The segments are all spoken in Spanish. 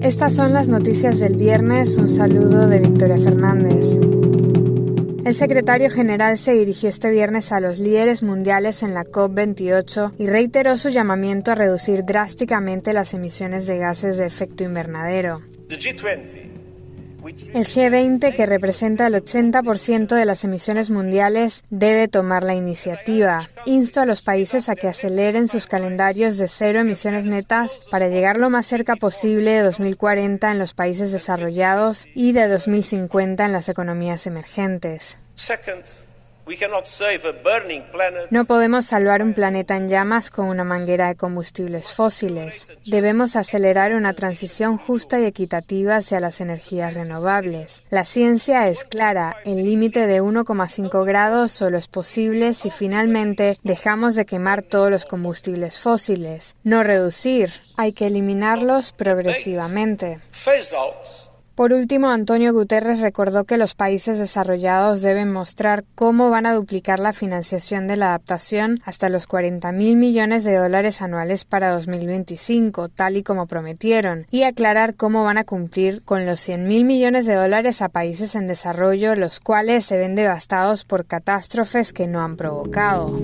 Estas son las noticias del viernes. Un saludo de Victoria Fernández. El secretario general se dirigió este viernes a los líderes mundiales en la COP28 y reiteró su llamamiento a reducir drásticamente las emisiones de gases de efecto invernadero. El G20, que representa el 80% de las emisiones mundiales, debe tomar la iniciativa. Insto a los países a que aceleren sus calendarios de cero emisiones netas para llegar lo más cerca posible de 2040 en los países desarrollados y de 2050 en las economías emergentes. No podemos salvar un planeta en llamas con una manguera de combustibles fósiles. Debemos acelerar una transición justa y equitativa hacia las energías renovables. La ciencia es clara, el límite de 1,5 grados solo es posible si finalmente dejamos de quemar todos los combustibles fósiles. No reducir, hay que eliminarlos progresivamente. Por último, Antonio Guterres recordó que los países desarrollados deben mostrar cómo van a duplicar la financiación de la adaptación hasta los 40 mil millones de dólares anuales para 2025, tal y como prometieron, y aclarar cómo van a cumplir con los 100 mil millones de dólares a países en desarrollo, los cuales se ven devastados por catástrofes que no han provocado.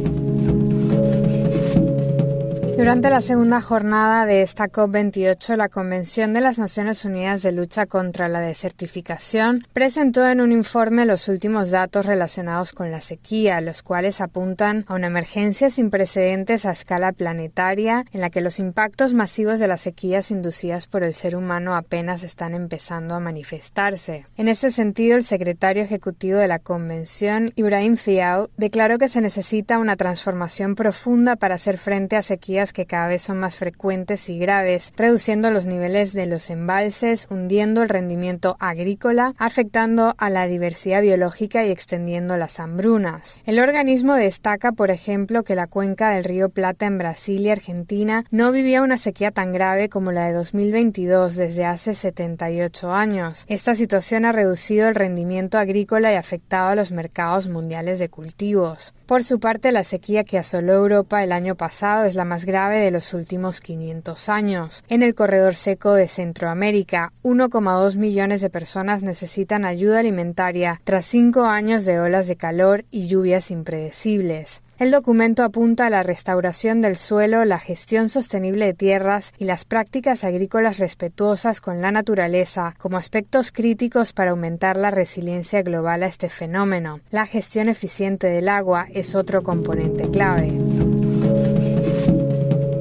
Durante la segunda jornada de esta COP28, la Convención de las Naciones Unidas de Lucha contra la Desertificación presentó en un informe los últimos datos relacionados con la sequía, los cuales apuntan a una emergencia sin precedentes a escala planetaria en la que los impactos masivos de las sequías inducidas por el ser humano apenas están empezando a manifestarse. En este sentido, el secretario ejecutivo de la Convención, Ibrahim Ziao, declaró que se necesita una transformación profunda para hacer frente a sequías que cada vez son más frecuentes y graves, reduciendo los niveles de los embalses, hundiendo el rendimiento agrícola, afectando a la diversidad biológica y extendiendo las hambrunas. El organismo destaca, por ejemplo, que la cuenca del río Plata en Brasil y Argentina no vivía una sequía tan grave como la de 2022 desde hace 78 años. Esta situación ha reducido el rendimiento agrícola y afectado a los mercados mundiales de cultivos. Por su parte, la sequía que asoló Europa el año pasado es la más grave de los últimos 500 años. En el corredor seco de Centroamérica, 1,2 millones de personas necesitan ayuda alimentaria tras cinco años de olas de calor y lluvias impredecibles. El documento apunta a la restauración del suelo, la gestión sostenible de tierras y las prácticas agrícolas respetuosas con la naturaleza como aspectos críticos para aumentar la resiliencia global a este fenómeno. La gestión eficiente del agua es otro componente clave.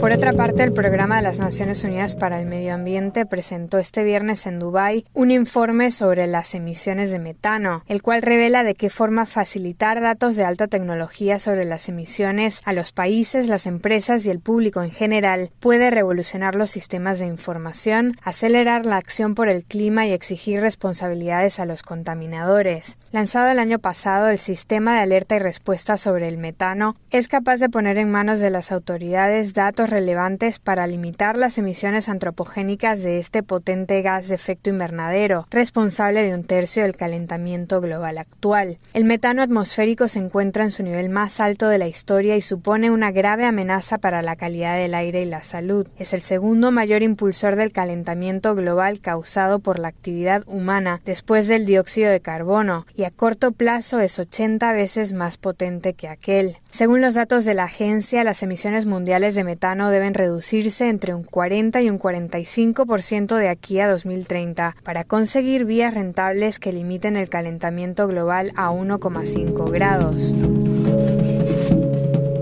Por otra parte, el Programa de las Naciones Unidas para el Medio Ambiente presentó este viernes en Dubái un informe sobre las emisiones de metano, el cual revela de qué forma facilitar datos de alta tecnología sobre las emisiones a los países, las empresas y el público en general puede revolucionar los sistemas de información, acelerar la acción por el clima y exigir responsabilidades a los contaminadores. Lanzado el año pasado, el sistema de alerta y respuesta sobre el metano es capaz de poner en manos de las autoridades datos relevantes para limitar las emisiones antropogénicas de este potente gas de efecto invernadero, responsable de un tercio del calentamiento global actual. El metano atmosférico se encuentra en su nivel más alto de la historia y supone una grave amenaza para la calidad del aire y la salud. Es el segundo mayor impulsor del calentamiento global causado por la actividad humana después del dióxido de carbono y a corto plazo es 80 veces más potente que aquel. Según los datos de la agencia, las emisiones mundiales de metano deben reducirse entre un 40 y un 45% de aquí a 2030 para conseguir vías rentables que limiten el calentamiento global a 1,5 grados.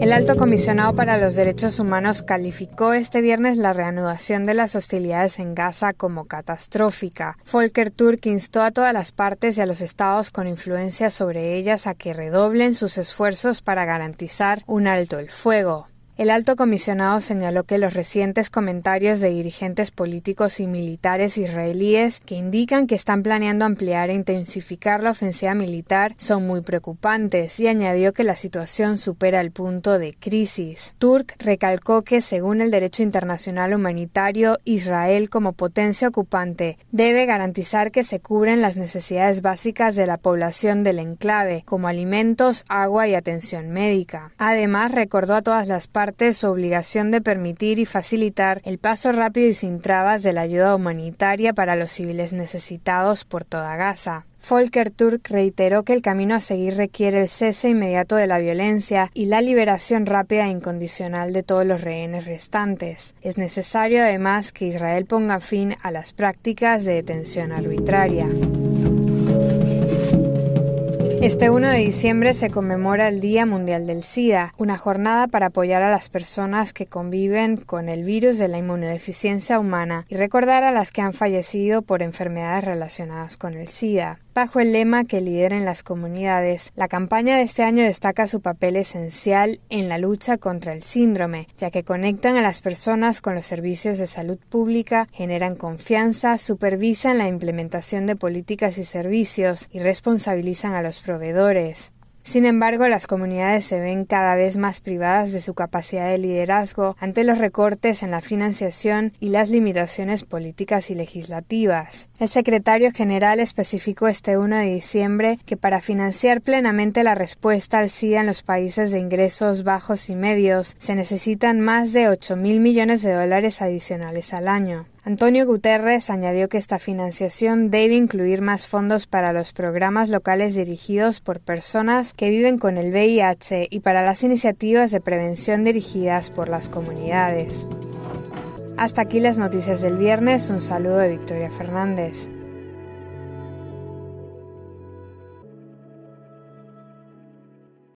El alto comisionado para los derechos humanos calificó este viernes la reanudación de las hostilidades en Gaza como catastrófica. Volker Turk instó a todas las partes y a los estados con influencia sobre ellas a que redoblen sus esfuerzos para garantizar un alto el fuego. El alto comisionado señaló que los recientes comentarios de dirigentes políticos y militares israelíes que indican que están planeando ampliar e intensificar la ofensiva militar son muy preocupantes y añadió que la situación supera el punto de crisis. Turk recalcó que, según el derecho internacional humanitario, Israel como potencia ocupante debe garantizar que se cubren las necesidades básicas de la población del enclave, como alimentos, agua y atención médica. Además, recordó a todas las partes su obligación de permitir y facilitar el paso rápido y sin trabas de la ayuda humanitaria para los civiles necesitados por toda Gaza. Volker Turk reiteró que el camino a seguir requiere el cese inmediato de la violencia y la liberación rápida e incondicional de todos los rehenes restantes. Es necesario además que Israel ponga fin a las prácticas de detención arbitraria. Este 1 de diciembre se conmemora el Día Mundial del SIDA, una jornada para apoyar a las personas que conviven con el virus de la inmunodeficiencia humana y recordar a las que han fallecido por enfermedades relacionadas con el SIDA. Bajo el lema que lideren las comunidades, la campaña de este año destaca su papel esencial en la lucha contra el síndrome, ya que conectan a las personas con los servicios de salud pública, generan confianza, supervisan la implementación de políticas y servicios y responsabilizan a los proveedores. Sin embargo, las comunidades se ven cada vez más privadas de su capacidad de liderazgo ante los recortes en la financiación y las limitaciones políticas y legislativas. El secretario general especificó este 1 de diciembre que para financiar plenamente la respuesta al SIDA en los países de ingresos bajos y medios se necesitan más de 8 mil millones de dólares adicionales al año. Antonio Guterres añadió que esta financiación debe incluir más fondos para los programas locales dirigidos por personas que viven con el VIH y para las iniciativas de prevención dirigidas por las comunidades. Hasta aquí las noticias del viernes. Un saludo de Victoria Fernández.